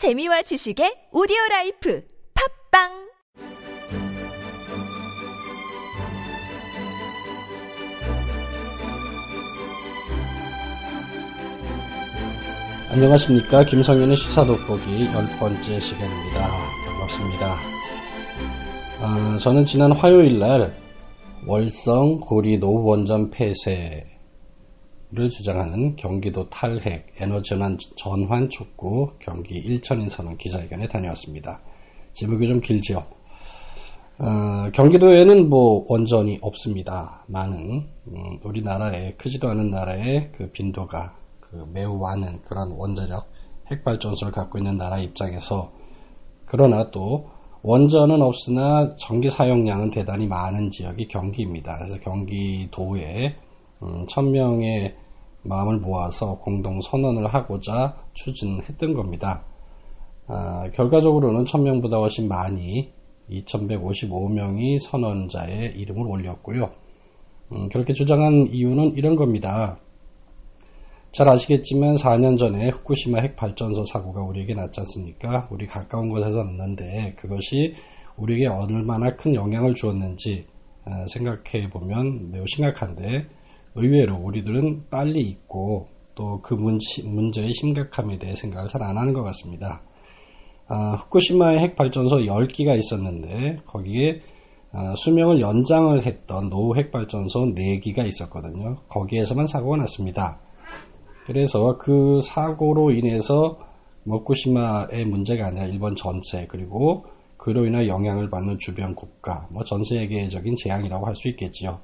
재미와 지식의 오디오 라이프 팟빵 안녕하십니까. 김성현의 시사돋보기 열 번째 시간입니다. 반갑습니다. 아, 저는 지난 화요일 날 월성 고리 노 원전 폐쇄 를 주장하는 경기도 탈핵 에너지전환 전환 촉구 경기 일천인 선언 기자회견에 다녀왔습니다. 제목이 좀 길죠. 어, 경기도에는 뭐 원전이 없습니다. 많은 음, 우리나라의 크지도 않은 나라의 그 빈도가 그 매우 많은 그런 원자력 핵발전소를 갖고 있는 나라 입장에서 그러나 또 원전은 없으나 전기 사용량은 대단히 많은 지역이 경기입니다. 그래서 경기도에 음, 천명의 마음을 모아서 공동 선언을 하고자 추진했던 겁니다. 아, 결과적으로는 천명보다 훨씬 많이 2155명이 선언자의 이름을 올렸고요. 음, 그렇게 주장한 이유는 이런 겁니다. 잘 아시겠지만 4년 전에 후쿠시마 핵발전소 사고가 우리에게 났지 않습니까? 우리 가까운 곳에서 났는데 그것이 우리에게 얼마나 큰 영향을 주었는지 아, 생각해 보면 매우 심각한데 의외로 우리들은 빨리 잊고 또 그 문제의 심각함에 대해 생각을 잘 안 하는 것 같습니다. 아, 후쿠시마에 핵발전소 10기가 있었는데 거기에 아, 수명을 연장을 했던 노후 핵발전소 4기가 있었거든요. 거기에서만 사고가 났습니다. 그래서 그 사고로 인해서 모쿠시마의 문제가 아니라 일본 전체 그리고 그로 인해 영향을 받는 주변 국가, 뭐 전 세계적인 재앙이라고 할 수 있겠지요.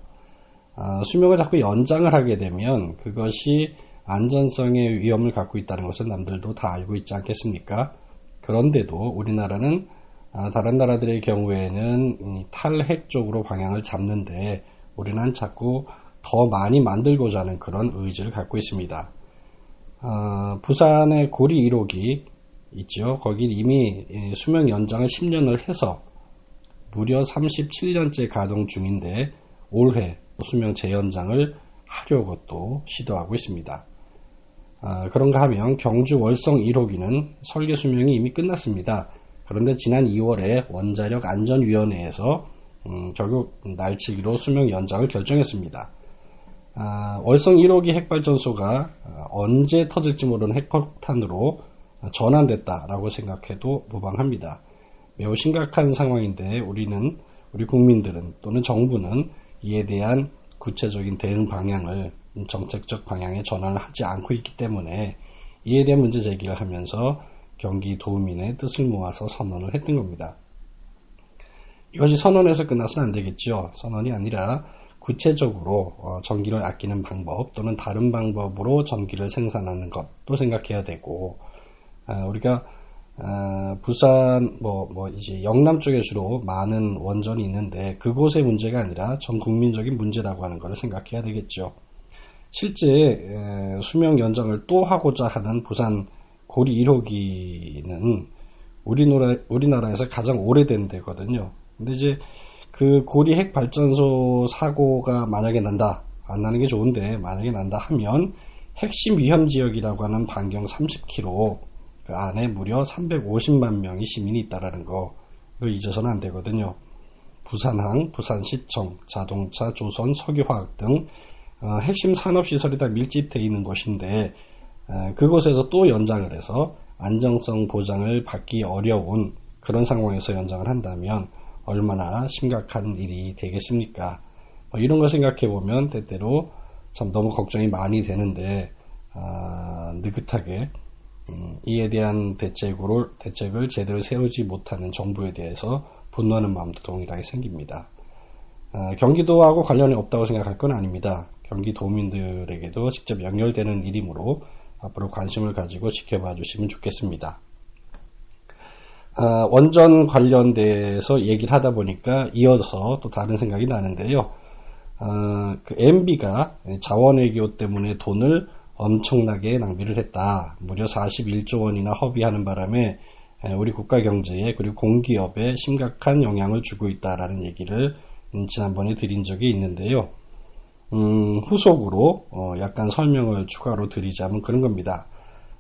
아, 수명을 자꾸 연장을 하게 되면 그것이 안전성의 위험을 갖고 있다는 것을 남들도 다 알고 있지 않겠습니까? 그런데도 우리나라는 아, 다른 나라들의 경우에는 탈핵 쪽으로 방향을 잡는데 우리는 자꾸 더 많이 만들고자 하는 그런 의지를 갖고 있습니다. 어, 부산의 고리 1호기 있죠. 거기 이미 수명 연장을 10년을 해서 무려 37년째 가동 중인데 올해 수명 재연장을 하려고 또 시도하고 있습니다. 아, 그런가 하면 경주 월성 1호기는 설계 수명이 이미 끝났습니다. 그런데 지난 2월에 원자력 안전위원회에서 음, 결국 날치기로 수명 연장을 결정했습니다. 아, 월성 1호기 핵발전소가 언제 터질지 모르는 핵폭탄으로 전환됐다라고 생각해도 무방합니다. 매우 심각한 상황인데 우리는 우리 국민들은 또는 정부는 이에 대한 구체적인 대응 방향을 정책적 방향에 전환을 하지 않고 있기 때문에 이에 대한 문제 제기를 하면서 경기 도민의 뜻을 모아서 선언을 했던 겁니다. 이것이 선언에서 끝나서는 안 되겠죠. 선언이 아니라 구체적으로 어, 전기를 아끼는 방법 또는 다른 방법으로 전기를 생산하는 것도 생각해야 되고 아, 우리가 아, 부산 뭐, 뭐 이제 영남 쪽에 주로 많은 원전이 있는데 그곳의 문제가 아니라 전 국민적인 문제라고 하는 것을 생각해야 되겠죠. 실제 수명 연장을 또 하고자 하는 부산 고리 1호기는 우리나라, 우리나라에서 가장 오래된 데거든요. 근데 이제 그 고리 핵 발전소 사고가 만약에 난다, 안 나는 게 좋은데 만약에 난다 하면 핵심 위험 지역이라고 하는 반경 30km 그 안에 무려 350만 명의 시민이 있다라는 거 이거 잊어서는 안 되거든요. 부산항, 부산시청, 자동차, 조선, 석유화학 등 어, 핵심 산업시설이 다 밀집되어 있는 곳인데 어, 그곳에서 또 연장을 해서 안정성 보장을 받기 어려운 그런 상황에서 연장을 한다면 얼마나 심각한 일이 되겠습니까? 뭐 이런 걸 생각해 보면 때때로 참 너무 걱정이 많이 되는데 아, 느긋하게 음, 이에 대한 대책을 대책을 제대로 세우지 못하는 정부에 대해서 분노하는 마음도 동일하게 생깁니다. 아, 경기도하고 관련이 없다고 생각할 건 아닙니다. 경기도민들에게도 직접 연결되는 일이므로 앞으로 관심을 가지고 지켜봐 주시면 좋겠습니다. 아, 원전 관련돼서 얘기를 하다 보니까 이어서 또 다른 생각이 나는데요. 아, 그 MB가 자원외교 때문에 돈을 엄청나게 낭비를 했다. 무려 41조 원이나 허비하는 바람에 우리 국가 경제에 그리고 공기업에 심각한 영향을 주고 있다라는 얘기를 지난번에 드린 적이 있는데요. 음, 후속으로 어, 약간 설명을 추가로 드리자면 그런 겁니다.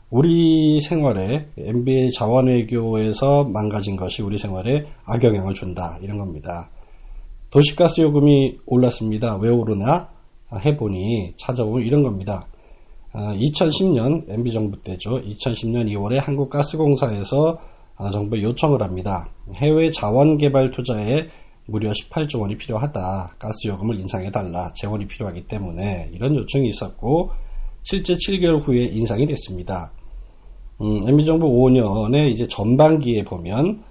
우리 생활에 MB의 자원외교에서 망가진 것이 우리 생활에 악영향을 준다 이런 겁니다. 도시가스 요금이 올랐습니다. 왜 오르나 해보니 찾아보면 이런 겁니다. 2010년 MB 정부 때죠. 2010년 2월에 한국가스공사에서 정부에 요청을 합니다. 해외 자원 개발 투자에 무려 18조 원이 필요하다. 가스 요금을 인상해 달라. 재원이 필요하기 때문에 이런 요청이 있었고 실제 7개월 후에 인상이 됐습니다. 음, MB정부 5년에 이제 전반기에 보면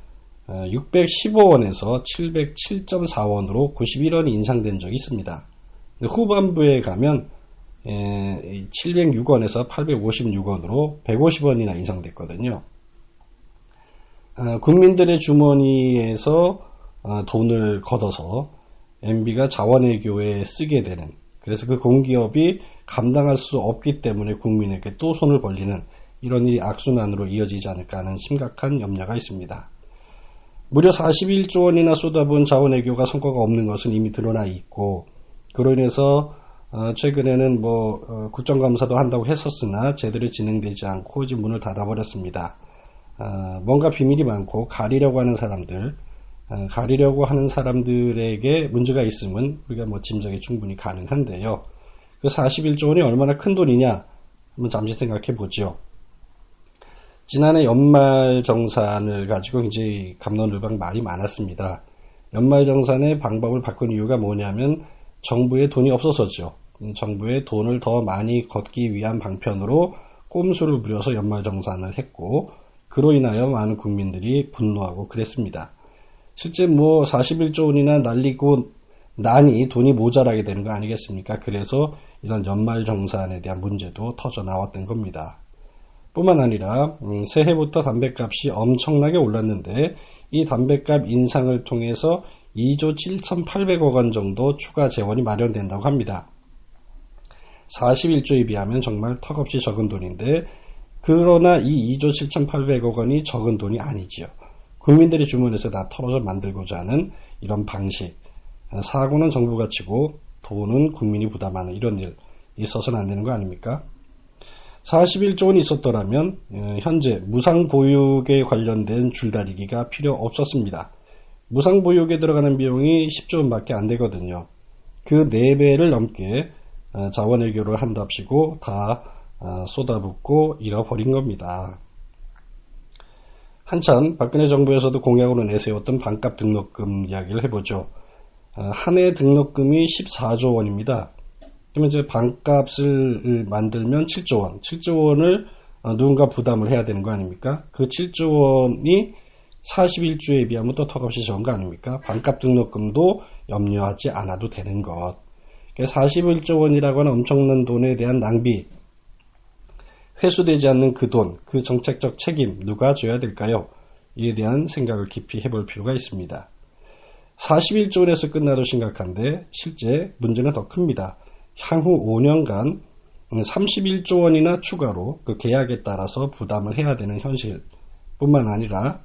615원에서 어, 707.4원으로 91원이 인상된 적이 있습니다. 후반부에 가면 706원에서 856원으로 150원이나 인상됐거든요. 어, 국민들의 주머니에서 어, 돈을 걷어서 MB가 자원외교에 쓰게 되는 그래서 그 공기업이 감당할 수 없기 때문에 국민에게 또 손을 벌리는 이런 일이 악순환으로 이어지지 않을까 하는 심각한 염려가 있습니다. 무려 41조 원이나 쏟아부은 자원외교가 성과가 없는 것은 이미 드러나 있고 그로 인해서 어, 최근에는 뭐 어, 국정감사도 한다고 했었으나 제대로 진행되지 않고 이제 문을 닫아버렸습니다. 어, 뭔가 비밀이 많고 가리려고 하는 사람들, 가리려고 하는 사람들에게 문제가 있으면 우리가 뭐 짐작이 충분히 가능한데요. 그 41조 원이 얼마나 큰 돈이냐 한번 잠시 생각해 보죠. 지난해 연말 정산을 가지고 굉장히 감론을박 말이 많았습니다. 연말 정산의 방법을 바꾼 이유가 뭐냐면 정부에 돈이 없어서죠. 정부에 돈을 더 많이 걷기 위한 방편으로 꼼수를 부려서 연말 정산을 했고 그로 인하여 많은 국민들이 분노하고 그랬습니다. 실제 뭐 41조 원이나 날리고 난이 돈이 모자라게 되는 거 아니겠습니까? 그래서 이런 연말 정산에 대한 문제도 터져 나왔던 겁니다. 뿐만 아니라 음, 새해부터 담배값이 엄청나게 올랐는데 이 담배값 인상을 통해서 2조 7,800억 원 정도 추가 재원이 마련된다고 합니다. 41조에 비하면 정말 턱없이 적은 돈인데 그러나 이 2조 7,800억 원이 적은 돈이 아니지요. 국민들이 주문해서 다 털어져 만들고자 하는 이런 방식. 사고는 정부가 치고 돈은 국민이 부담하는 이런 일 있어서는 안 되는 거 아닙니까? 41조 원이 있었더라면 어, 현재 무상보육에 관련된 줄다리기가 필요 없었습니다. 무상보육에 들어가는 비용이 10조 원밖에 안 되거든요. 그 4배를 넘게 어, 자원외교를 한답시고 다 어, 쏟아붓고 잃어버린 겁니다. 한참 박근혜 정부에서도 공약으로 내세웠던 반값 등록금 이야기를 해보죠. 한 해 등록금이 14조 원입니다. 그러면 이제 반값을 만들면 7조 원, 7조 원을 어, 누군가 부담을 해야 되는 거 아닙니까? 그 7조 원이 41조에 비하면 또 턱없이 적은 거 아닙니까? 반값 등록금도 염려하지 않아도 되는 것. 41조 원이라고 하는 엄청난 돈에 대한 낭비, 회수되지 않는 그 돈, 그 정책적 책임 누가 져야 될까요? 이에 대한 생각을 깊이 해볼 필요가 있습니다. 41조 원에서 끝나도 심각한데 실제 문제는 더 큽니다. 향후 5년간 31조 원이나 추가로 그 계약에 따라서 부담을 해야 되는 현실뿐만 아니라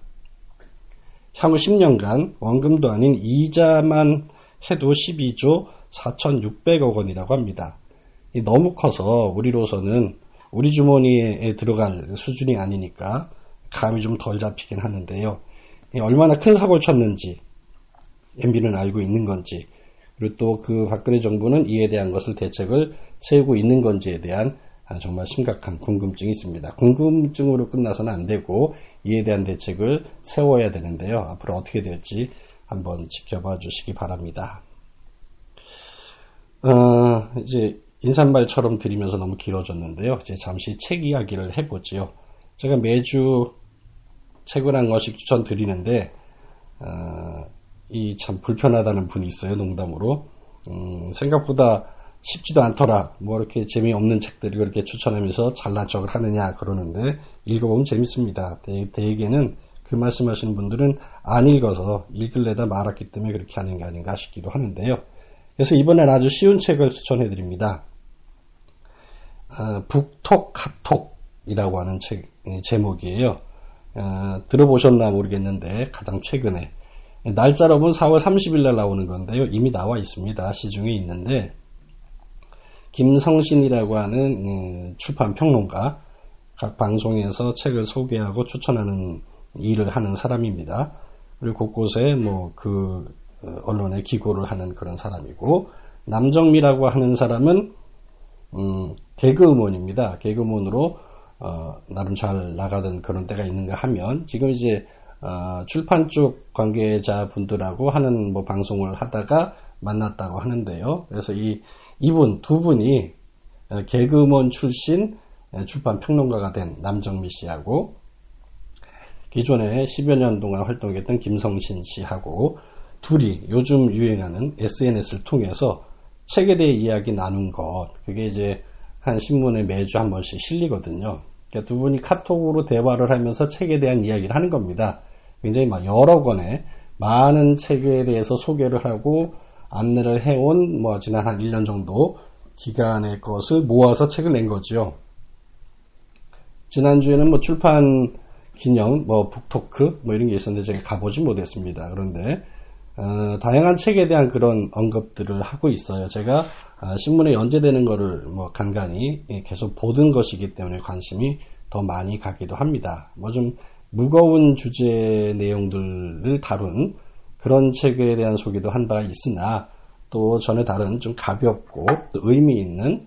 향후 10년간 원금도 아닌 이자만 해도 12조 4,600억 원이라고 합니다. 너무 커서 우리로서는 우리 주머니에 들어갈 수준이 아니니까 감이 좀 덜 잡히긴 하는데요. 얼마나 큰 사고를 쳤는지 MB는 알고 있는 건지 그리고 또 그 박근혜 정부는 이에 대한 것을 대책을 세우고 있는 건지에 대한 아, 정말 심각한 궁금증이 있습니다. 궁금증으로 끝나서는 안 되고 이에 대한 대책을 세워야 되는데요. 앞으로 어떻게 될지 한번 지켜봐 주시기 바랍니다. 어, 이제 인산말처럼 드리면서 너무 길어졌는데요. 이제 잠시 책 이야기를 해보지요. 제가 매주 책을 한 권씩 추천 드리는데 어, 이 참 불편하다는 분이 있어요, 농담으로. 음, 생각보다 쉽지도 않더라. 뭐 이렇게 재미없는 책들을 그렇게 추천하면서 잘난 척을 하느냐 그러는데 읽어보면 재밌습니다. 대, 대개는 그 말씀하시는 분들은 안 읽어서 읽을래다 말았기 때문에 그렇게 하는 게 아닌가 싶기도 하는데요. 그래서 이번엔 아주 쉬운 책을 추천해 드립니다. 아, 북톡 카톡이라고 하는 책 제목이에요. 아, 들어보셨나 모르겠는데 가장 최근에 날짜로 보면 4월 30일 날 나오는 건데요. 이미 나와 있습니다. 시중에 있는데 김성신이라고 하는 음, 출판 평론가 각 방송에서 책을 소개하고 추천하는 일을 하는 사람입니다. 그리고 곳곳에 뭐 그 언론에 기고를 하는 그런 사람이고 남정미라고 하는 사람은 음, 개그우먼입니다. 개그우먼으로 어, 나름 잘 나가던 그런 때가 있는가 하면 지금 이제 어, 출판 쪽 관계자분들하고 하는 뭐 방송을 하다가 만났다고 하는데요. 그래서 이 이분 두 분이 어, 개그우먼 출신 출판 평론가가 된 남정미 씨하고 기존에 10여 년 동안 활동했던 김성신 씨하고 둘이 요즘 유행하는 SNS를 통해서 책에 대해 이야기 나눈 것, 그게 이제 한 신문에 매주 한 번씩 실리거든요. 그러니까 두 분이 카톡으로 대화를 하면서 책에 대한 이야기를 하는 겁니다. 굉장히 막 여러 권의 많은 책에 대해서 소개를 하고 안내를 해온 뭐 지난 한 1년 정도 기간의 것을 모아서 책을 낸 거죠. 지난주에는 뭐 출판 기념, 뭐 북토크 뭐 이런 게 있었는데 제가 가보지 못했습니다. 그런데 어, 다양한 책에 대한 그런 언급들을 하고 있어요. 제가 어, 신문에 연재되는 거를 뭐 간간히 계속 보던 것이기 때문에 관심이 더 많이 가기도 합니다. 뭐 좀 무거운 주제 내용들을 다룬 그런 책에 대한 소개도 한 바가 있으나 또 전에 다른 좀 가볍고 의미 있는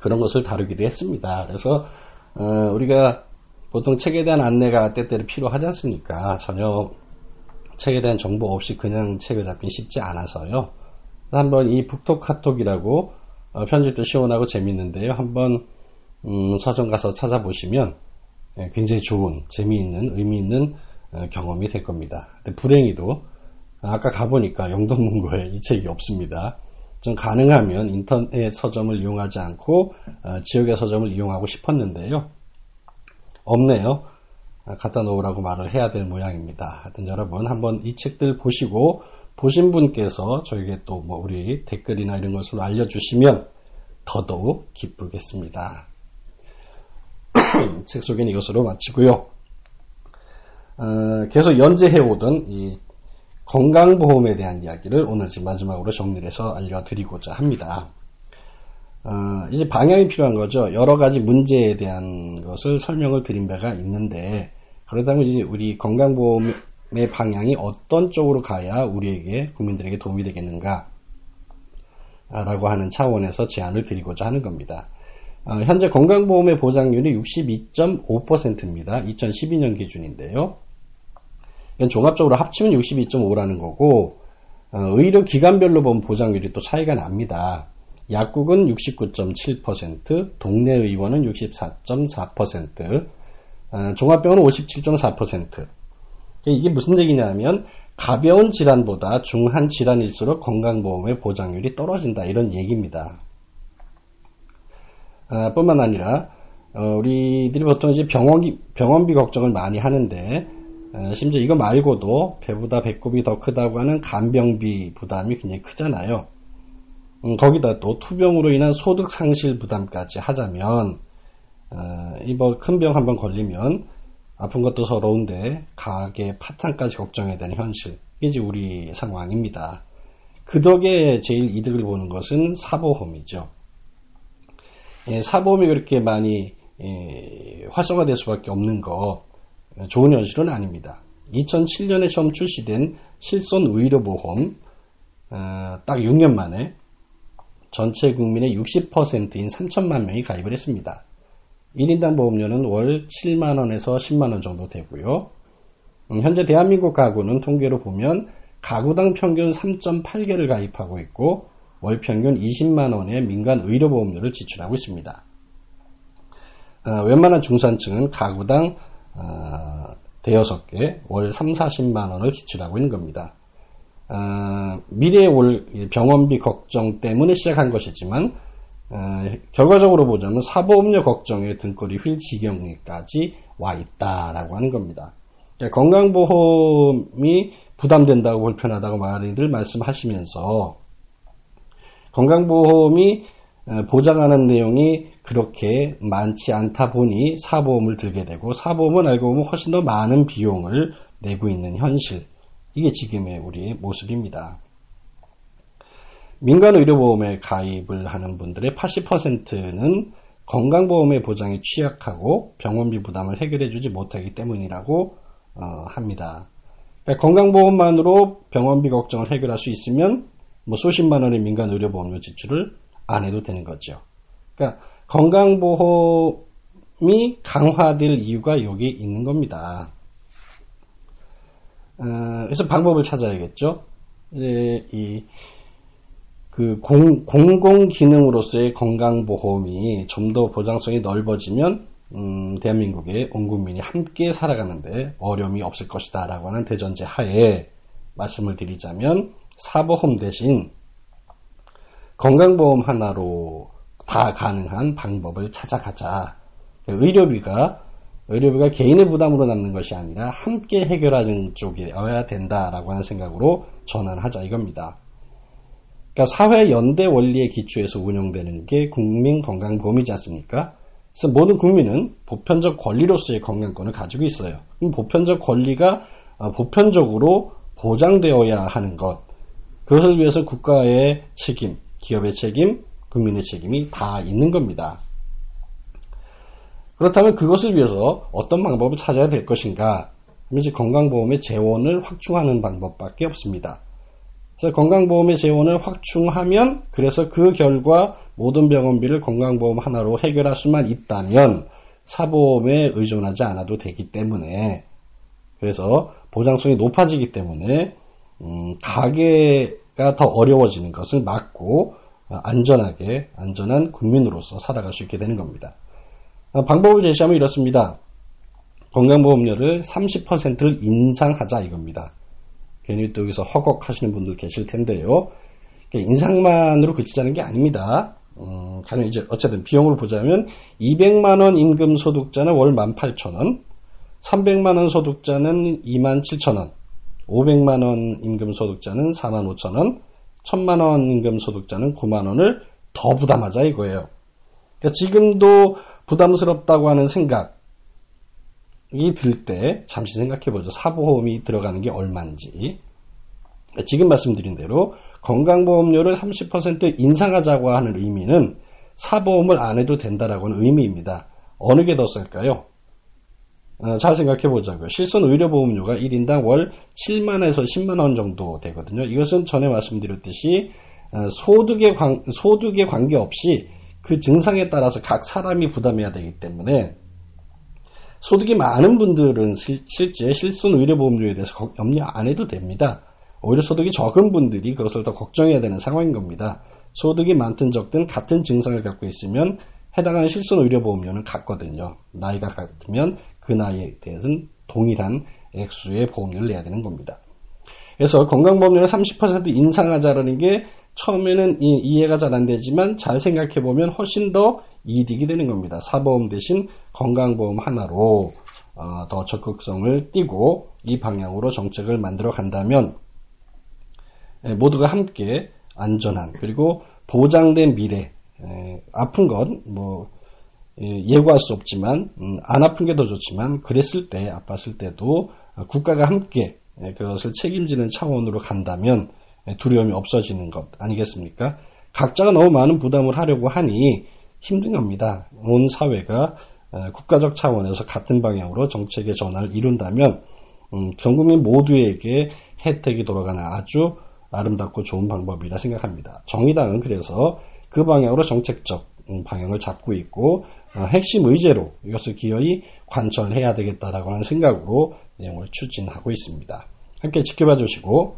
그런 것을 다루기도 했습니다. 그래서 어, 우리가 보통 책에 대한 안내가 때때로 필요하지 않습니까? 전혀 책에 대한 정보 없이 그냥 책을 잡기 쉽지 않아서요. 한번 이 북톡 카톡이라고 어, 편집도 시원하고 재밌는데요. 한번 음, 서점 가서 찾아보시면 예, 굉장히 좋은 재미있는 의미 있는 어, 경험이 될 겁니다. 불행히도 아까 가보니까 영동문고에 이 책이 없습니다. 좀 가능하면 인터넷 서점을 이용하지 않고 어, 지역의 서점을 이용하고 싶었는데요. 없네요. 아, 갖다 놓으라고 말을 해야 될 모양입니다. 하여튼 여러분 한번 이 책들 보시고 보신 분께서 저에게 또 뭐 우리 댓글이나 이런 것을 알려주시면 더더욱 기쁘겠습니다. 책 소개는 이것으로 마치고요. 어, 계속 연재해오던 이 건강보험에 대한 이야기를 오늘 지금 마지막으로 정리를 해서 알려드리고자 합니다. 어, 이제 방향이 필요한 거죠. 여러 가지 문제에 대한 것을 설명을 드린 바가 있는데 그러다면 이제 우리 건강보험의 방향이 어떤 쪽으로 가야 우리에게 국민들에게 도움이 되겠는가? 라고 하는 차원에서 제안을 드리고자 하는 겁니다. 어, 현재 건강보험의 보장률이 62.5%입니다. 2012년 기준인데요. 종합적으로 합치면 62.5라는 거고 어, 의료기관별로 보면 보장률이 또 차이가 납니다. 약국은 69.7%, 동네 의원은 64.4%, 어, 종합병원은 57.4%. 이게 무슨 얘기냐면 가벼운 질환보다 중한 질환일수록 건강보험의 보장률이 떨어진다 이런 얘기입니다. 아, 뿐만 아니라 어, 우리들이 보통 이제 병원비, 병원비 걱정을 많이 하는데 어, 심지어 이거 말고도 배보다 배꼽이 더 크다고 하는 간병비 부담이 굉장히 크잖아요. 음, 거기다 또 투병으로 인한 소득 상실 부담까지 하자면 어, 이번 큰 병 한번 걸리면 아픈 것도 서러운데 가게 파탄까지 걱정해야 되는 현실. 이게 우리 상황입니다. 그 덕에 제일 이득을 보는 것은 사보험이죠. 예, 사보험이 그렇게 많이 예, 활성화될 수밖에 없는 거 좋은 현실은 아닙니다. 2007년에 처음 출시된 실손 의료 보험 어, 딱 6년 만에 전체 국민의 60%인 3천만 명이 가입을 했습니다. 1인당 보험료는 월 7만원에서 10만원 정도 되고요. 음, 현재 대한민국 가구는 통계로 보면 가구당 평균 3.8개를 가입하고 있고 월 평균 20만원의 민간 의료보험료를 지출하고 있습니다. 어, 웬만한 중산층은 가구당 어, 대여섯 개, 월 3, 40만원을 지출하고 있는 겁니다. 어, 미래에 올 병원비 걱정 때문에 시작한 것이지만 결과적으로 보자면 사보험료 걱정에 등골이 휠 지경까지 와 있다라고 하는 겁니다. 그러니까 건강보험이 부담된다고 불편하다고 많이들 말씀하시면서 건강보험이 보장하는 내용이 그렇게 많지 않다 보니 사보험을 들게 되고 사보험은 알고 보면 훨씬 더 많은 비용을 내고 있는 현실 이게 지금의 우리의 모습입니다. 민간 의료보험에 가입을 하는 분들의 80%는 건강보험의 보장에 취약하고 병원비 부담을 해결해주지 못하기 때문이라고 어, 합니다. 그러니까 건강보험만으로 병원비 걱정을 해결할 수 있으면 뭐 수십만 원의 민간 의료보험료 지출을 안 해도 되는 거죠. 그러니까 건강보험이 강화될 이유가 여기 있는 겁니다. 어, 그래서 방법을 찾아야겠죠. 이제 이, 그 공, 공공 기능으로서의 건강보험이 좀 더 보장성이 넓어지면, 음, 대한민국의 온 국민이 함께 살아가는데 어려움이 없을 것이다. 라고 하는 대전제 하에 말씀을 드리자면, 사보험 대신 건강보험 하나로 다 가능한 방법을 찾아가자. 의료비가 의료비가 개인의 부담으로 남는 것이 아니라 함께 해결하는 쪽이어야 된다라고 하는 생각으로 전환하자 이겁니다. 그러니까 사회 연대 원리에 기초해서 운영되는 게 국민 건강보험이지 않습니까? 그래서 모든 국민은 보편적 권리로서의 건강권을 가지고 있어요. 보편적 권리가 어, 보편적으로 보장되어야 하는 것. 그것을 위해서 국가의 책임, 기업의 책임, 국민의 책임이 다 있는 겁니다. 그렇다면 그것을 위해서 어떤 방법을 찾아야 될 것인가? 이제 건강보험의 재원을 확충하는 방법밖에 없습니다. 그래서 건강보험의 재원을 확충하면 그래서 그 결과 모든 병원비를 건강보험 하나로 해결할 수만 있다면 사보험에 의존하지 않아도 되기 때문에 그래서 보장성이 높아지기 때문에 음, 가게가 더 어려워지는 것을 막고 안전하게 안전한 국민으로서 살아갈 수 있게 되는 겁니다. 어, 방법을 제시하면 이렇습니다. 건강보험료를 30%를 인상하자 이겁니다. 괜히 또 여기서 허걱 하시는 분들 계실 텐데요. 인상만으로 그치자는 게 아닙니다. 음, 가령 이제 어쨌든 비용을 보자면 200만 원 임금 소득자는 월 18,000원, 300만 원 소득자는 27,000원, 500만 원 임금 소득자는 45,000원, 1000만 원 임금 소득자는 9만 원을 더 부담하자 이거예요. 그러니까 지금도 부담스럽다고 하는 생각 이 들 때 잠시 생각해 보죠. 사보험이 들어가는 게 얼마인지. 지금 말씀드린 대로 건강보험료를 30% 인상하자고 하는 의미는 사보험을 안 해도 된다라고 하는 의미입니다. 어느 게더 쌀까요? 어, 잘 생각해 보자고요. 실손 의료보험료가 1인당 월 7만에서 10만원 정도 되거든요. 이것은 전에 말씀드렸듯이 어, 소득에, 관, 소득에 관계없이 그 증상에 따라서 각 사람이 부담해야 되기 때문에 소득이 많은 분들은 실, 제 실손 의료보험료에 대해서 염려 안 해도 됩니다. 오히려 소득이 적은 분들이 그것을 더 걱정해야 되는 상황인 겁니다. 소득이 많든 적든 같은 증상을 갖고 있으면 해당하는 실손 의료보험료는 같거든요. 나이가 같으면 그 나이에 대해서는 동일한 액수의 보험료를 내야 되는 겁니다. 그래서 건강보험료를 30% 인상하자라는 게 처음에는 이, 해가 잘 안 되지만 잘 생각해 보면 훨씬 더 이득이 되는 겁니다. 사보험 대신 건강보험 하나로 어, 더 적극성을 띠고 이 방향으로 정책을 만들어 간다면 에, 모두가 함께 안전한 그리고 보장된 미래 에, 아픈 건 뭐 예고할 수 없지만 음, 안 아픈 게 더 좋지만 그랬을 때 아팠을 때도 국가가 함께 그것을 책임지는 차원으로 간다면 두려움이 없어지는 것 아니겠습니까? 각자가 너무 많은 부담을 하려고 하니 힘든 겁니다. 온 사회가 어, 국가적 차원에서 같은 방향으로 정책의 전환을 이룬다면 음, 전 국민 모두에게 혜택이 돌아가는 아주 아름답고 좋은 방법이라 생각합니다. 정의당은 그래서 그 방향으로 정책적 음, 방향을 잡고 있고 어, 핵심 의제로 이것을 기어이 관철해야 되겠다라고 하는 생각으로 내용을 추진하고 있습니다. 함께 지켜봐 주시고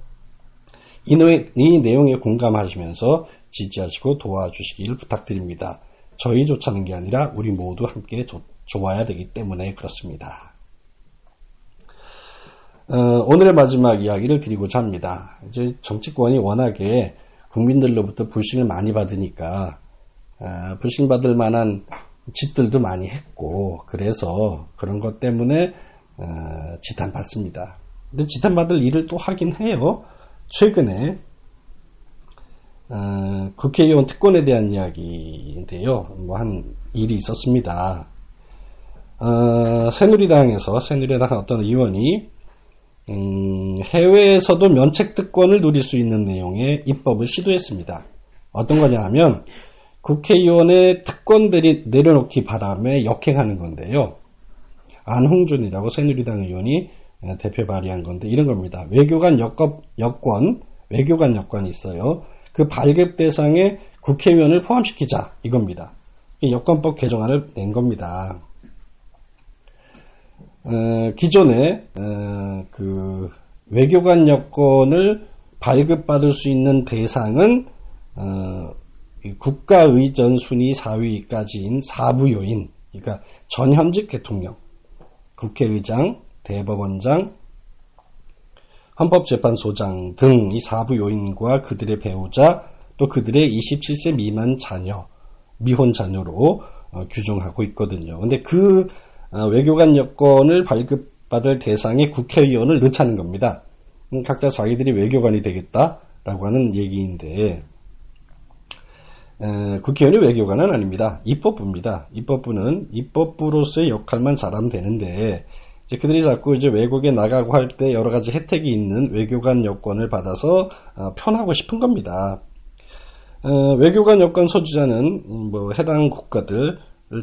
이, 이 내용에 공감하시면서 지지하시고 도와주시길 부탁드립니다. 저희 조차는 게 아니라 우리 모두 함께 조, 좋아야 되기 때문에 그렇습니다. 어, 오늘의 마지막 이야기를 드리고자 합니다. 이제 정치권이 워낙에 국민들로부터 불신을 많이 받으니까 어, 불신받을 만한 짓들도 많이 했고 그래서 그런 것 때문에 어, 지탄받습니다. 근데 지탄받을 일을 또 하긴 해요. 최근에 어, 국회의원 특권에 대한 이야기인데요. 뭐 한 일이 있었습니다. 어, 새누리당에서 새누리당 어떤 의원이 음, 해외에서도 면책 특권을 누릴 수 있는 내용의 입법을 시도했습니다. 어떤 거냐 하면 국회의원의 특권들이 내려놓기 바람에 역행하는 건데요. 안홍준이라고 새누리당 의원이 대표 발의한 건데 이런 겁니다. 외교관 여권, 여권 외교관 여권이 있어요. 그 발급 대상에 국회의원을 포함시키자 이겁니다. 여권법 개정안을 낸 겁니다. 어, 기존에 어, 그 외교관 여권을 발급받을 수 있는 대상은 어, 국가의전 순위 4위까지인 사부요인, 그러니까 전현직 대통령, 국회의장, 대법원장, 헌법재판소장 등 이 사부 요인과 그들의 배우자 또 그들의 27세 미만 자녀, 미혼 자녀로 어, 규정하고 있거든요. 근데 그 어, 외교관 여건을 발급받을 대상에 국회의원을 넣자는 겁니다. 음, 각자 자기들이 외교관이 되겠다라고 하는 얘기인데 에, 국회의원이 외교관은 아닙니다. 입법부입니다. 입법부는 입법부로서의 역할만 잘하면 되는데 그들이 자꾸 이제 외국에 나가고 할 때 여러 가지 혜택이 있는 외교관 여권을 받아서 어, 편하고 싶은 겁니다. 어, 외교관 여권 소지자는 음, 뭐 해당 국가들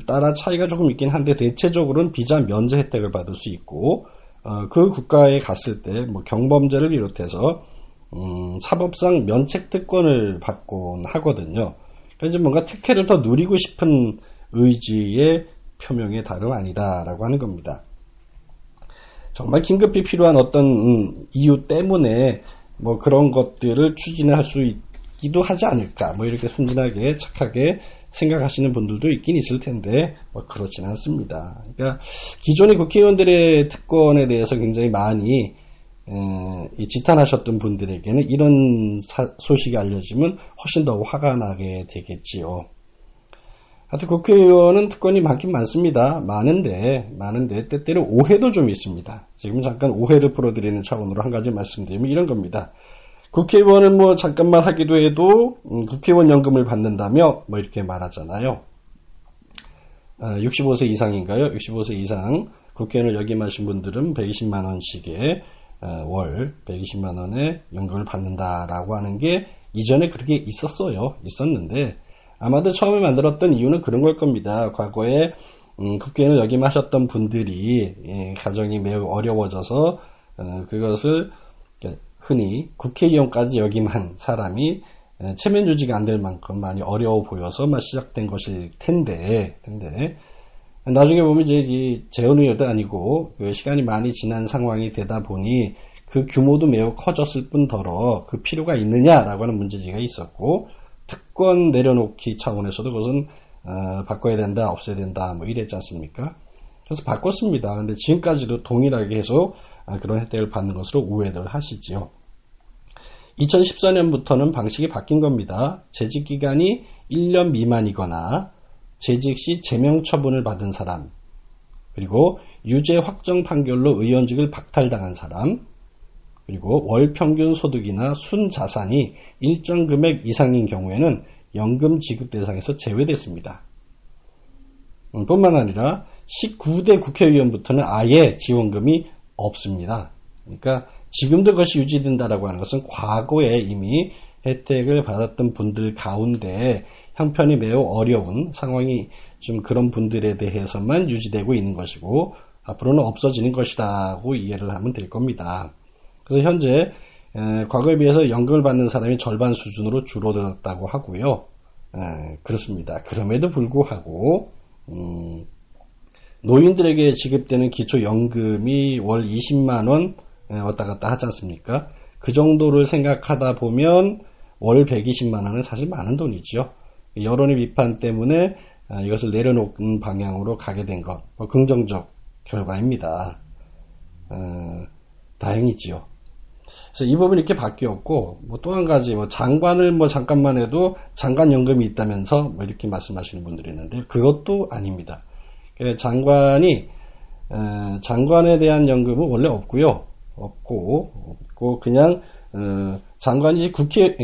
따라 차이가 조금 있긴 한데 대체적으로는 비자 면제 혜택을 받을 수 있고 어, 그 국가에 갔을 때 뭐 경범죄를 비롯해서 음, 사법상 면책 특권을 받곤 하거든요. 그래서 뭔가 특혜를 더 누리고 싶은 의지의 표명의 다름 아니다라고 하는 겁니다. 정말 긴급히 필요한 어떤 음, 이유 때문에 뭐 그런 것들을 추진할 수 있기도 하지 않을까 뭐 이렇게 순진하게 착하게 생각하시는 분들도 있긴 있을 텐데 뭐 그렇지는 않습니다. 그러니까 기존의 국회의원들의 특권에 대해서 굉장히 많이 에, 지탄하셨던 분들에게는 이런 사, 소식이 알려지면 훨씬 더 화가 나게 되겠지요. 하여튼 국회의원은 특권이 많긴 많습니다. 많은데, 많은데, 때때로 오해도 좀 있습니다. 지금 잠깐 오해를 풀어드리는 차원으로 한 가지 말씀드리면 이런 겁니다. 국회의원은 뭐 잠깐만 하기도 해도 음, 국회의원 연금을 받는다며 뭐 이렇게 말하잖아요. 아, 65세 이상인가요? 65세 이상 국회의원을 역임하신 분들은 120만 원씩의 어, 월 120만 원의 연금을 받는다라고 하는 게 이전에 그렇게 있었어요. 있었는데 아마도 처음에 만들었던 이유는 그런 걸 겁니다. 과거에 음, 국회의원을 역임하셨던 분들이 예, 가정이 매우 어려워져서 어, 그것을 흔히 국회의원까지 역임한 사람이 체면 유지가 안될 만큼 많이 어려워 보여서 시작된 것일 텐데, 텐데 나중에 보면 이제 이 재원 의원도 아니고 그 시간이 많이 지난 상황이 되다 보니 그 규모도 매우 커졌을 뿐더러 그 필요가 있느냐라고 하는 문제지가 있었고 특권 내려놓기 차원에서도 그것은 어, 바꿔야 된다, 없애야 된다, 뭐 이랬지 않습니까? 그래서 바꿨습니다. 근데 지금까지도 동일하게 해서 아, 그런 혜택을 받는 것으로 오해를 하시지요. 2014년부터는 방식이 바뀐 겁니다. 재직 기간이 1년 미만이거나 재직 시 제명 처분을 받은 사람, 그리고 유죄 확정 판결로 의원직을 박탈당한 사람, 그리고 월 평균 소득이나 순 자산이 일정 금액 이상인 경우에는 연금 지급 대상에서 제외됐습니다. 음, 뿐만 아니라 19대 국회의원부터는 아예 지원금이 없습니다. 그러니까 지금도 그것이 유지된다라고 하는 것은 과거에 이미 혜택을 받았던 분들 가운데 형편이 매우 어려운 상황이 좀 그런 분들에 대해서만 유지되고 있는 것이고 앞으로는 없어지는 것이라고 이해를 하면 될 겁니다. 그래서 현재 과거에 비해서 연금을 받는 사람이 절반 수준으로 줄어들었다고 하고요. 그렇습니다. 그럼에도 불구하고 음, 노인들에게 지급되는 기초연금이 월 20만 원 왔다 갔다 하지 않습니까? 그 정도를 생각하다 보면 월 120만 원은 사실 많은 돈이죠. 여론의 비판 때문에 아, 이것을 내려놓은 방향으로 가게 된 것, 뭐 긍정적 결과입니다. 어, 다행이지요. 그래서 이 부분이 이렇게 바뀌었고, 뭐 또 한 가지, 뭐 장관을 뭐 잠깐만 해도 장관 연금이 있다면서 뭐 이렇게 말씀하시는 분들이 있는데, 그것도 아닙니다. 장관이, 어, 장관에 대한 연금은 원래 없고요. 없고, 없고, 그냥, 어, 장관이 국회,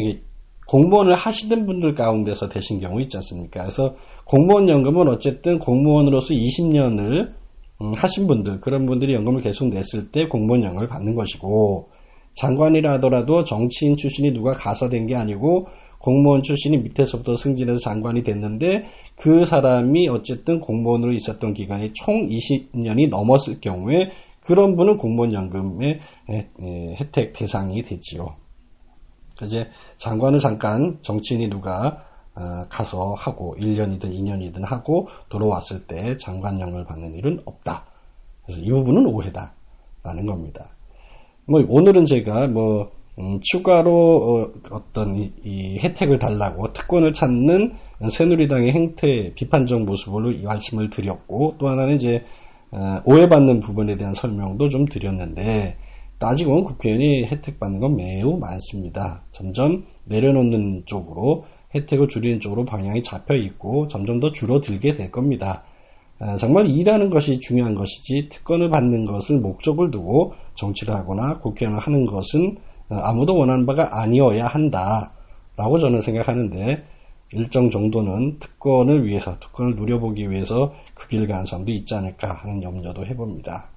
공무원을 하시던 분들 가운데서 되신 경우 있지 않습니까? 그래서 공무원 연금은 어쨌든 공무원으로서 20년을 음, 하신 분들, 그런 분들이 연금을 계속 냈을 때 공무원 연금을 받는 것이고, 장관이라 하더라도 정치인 출신이 누가 가서 된 게 아니고 공무원 출신이 밑에서부터 승진해서 장관이 됐는데 그 사람이 어쨌든 공무원으로 있었던 기간이 총 20년이 넘었을 경우에 그런 분은 공무원 연금의 혜택 대상이 되지요. 이제 장관을 잠깐 정치인이 누가 어, 가서 하고 1년이든 2년이든 하고 돌아왔을 때 장관령을 받는 일은 없다. 그래서 이 부분은 오해다라는 겁니다. 뭐 오늘은 제가 뭐 음, 추가로 어, 떤 이, 이, 혜택을 달라고 특권을 찾는 새누리당의 행태 비판적 모습으로 이 말씀을 드렸고 또 하나는 이제 어, 오해받는 부분에 대한 설명도 좀 드렸는데 따지고 국회의원이 혜택 받는 건 매우 많습니다. 점점 내려놓는 쪽으로 혜택을 줄이는 쪽으로 방향이 잡혀 있고 점점 더 줄어들게 될 겁니다. 어, 정말 일하는 것이 중요한 것이지 특권을 받는 것을 목적을 두고 정치를 하거나 국회의원을 하는 것은 어, 아무도 원하는 바가 아니어야 한다라고 저는 생각하는데 일정 정도는 특권을 위해서 특권을 누려보기 위해서 그길 가는 사람도 있지 않을까 하는 염려도 해봅니다.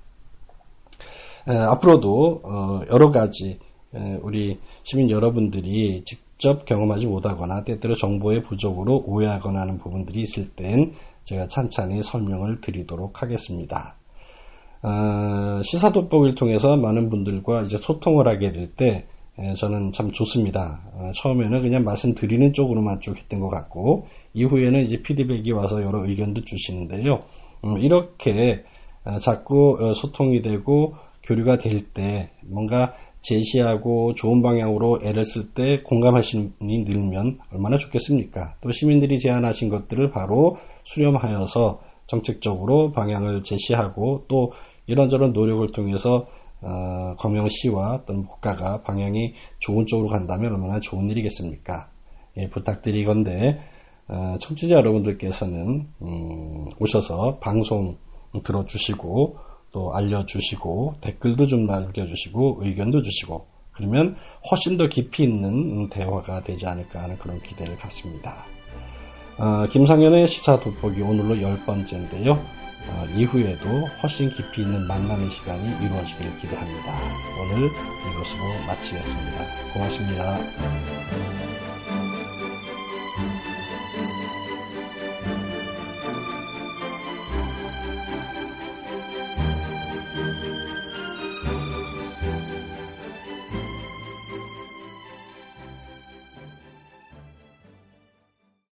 에, 앞으로도 어, 여러 가지 에, 우리 시민 여러분들이 직접 경험하지 못하거나 때때로 정보의 부족으로 오해하거나 하는 부분들이 있을 땐 제가 찬찬히 설명을 드리도록 하겠습니다. 어, 시사 돋보기를 통해서 많은 분들과 이제 소통을 하게 될 때 저는 참 좋습니다. 어, 처음에는 그냥 말씀드리는 쪽으로만 쭉 했던 것 같고 이후에는 이제 피드백이 와서 여러 의견도 주시는데요. 음, 이렇게 어, 자꾸 어, 소통이 되고 교류가 될 때 뭔가 제시하고 좋은 방향으로 애를 쓸 때 공감하시는 분이 늘면 얼마나 좋겠습니까? 또 시민들이 제안하신 것들을 바로 수렴하여서 정책적으로 방향을 제시하고 또 이런저런 노력을 통해서 어, 검영시와 또는 국가가 방향이 좋은 쪽으로 간다면 얼마나 좋은 일이겠습니까? 예, 부탁드리건데 어, 청취자 여러분들께서는 음, 오셔서 방송 들어주시고 또 알려주시고 댓글도 좀 남겨주시고 의견도 주시고 그러면 훨씬 더 깊이 있는 대화가 되지 않을까 하는 그런 기대를 갖습니다. 어, 김상현의 시사 돋보기 오늘로 열 번째인데요. 어, 이후에도 훨씬 깊이 있는 만남의 시간이 이루어지길 기대합니다. 오늘 이것으로 마치겠습니다. 고맙습니다.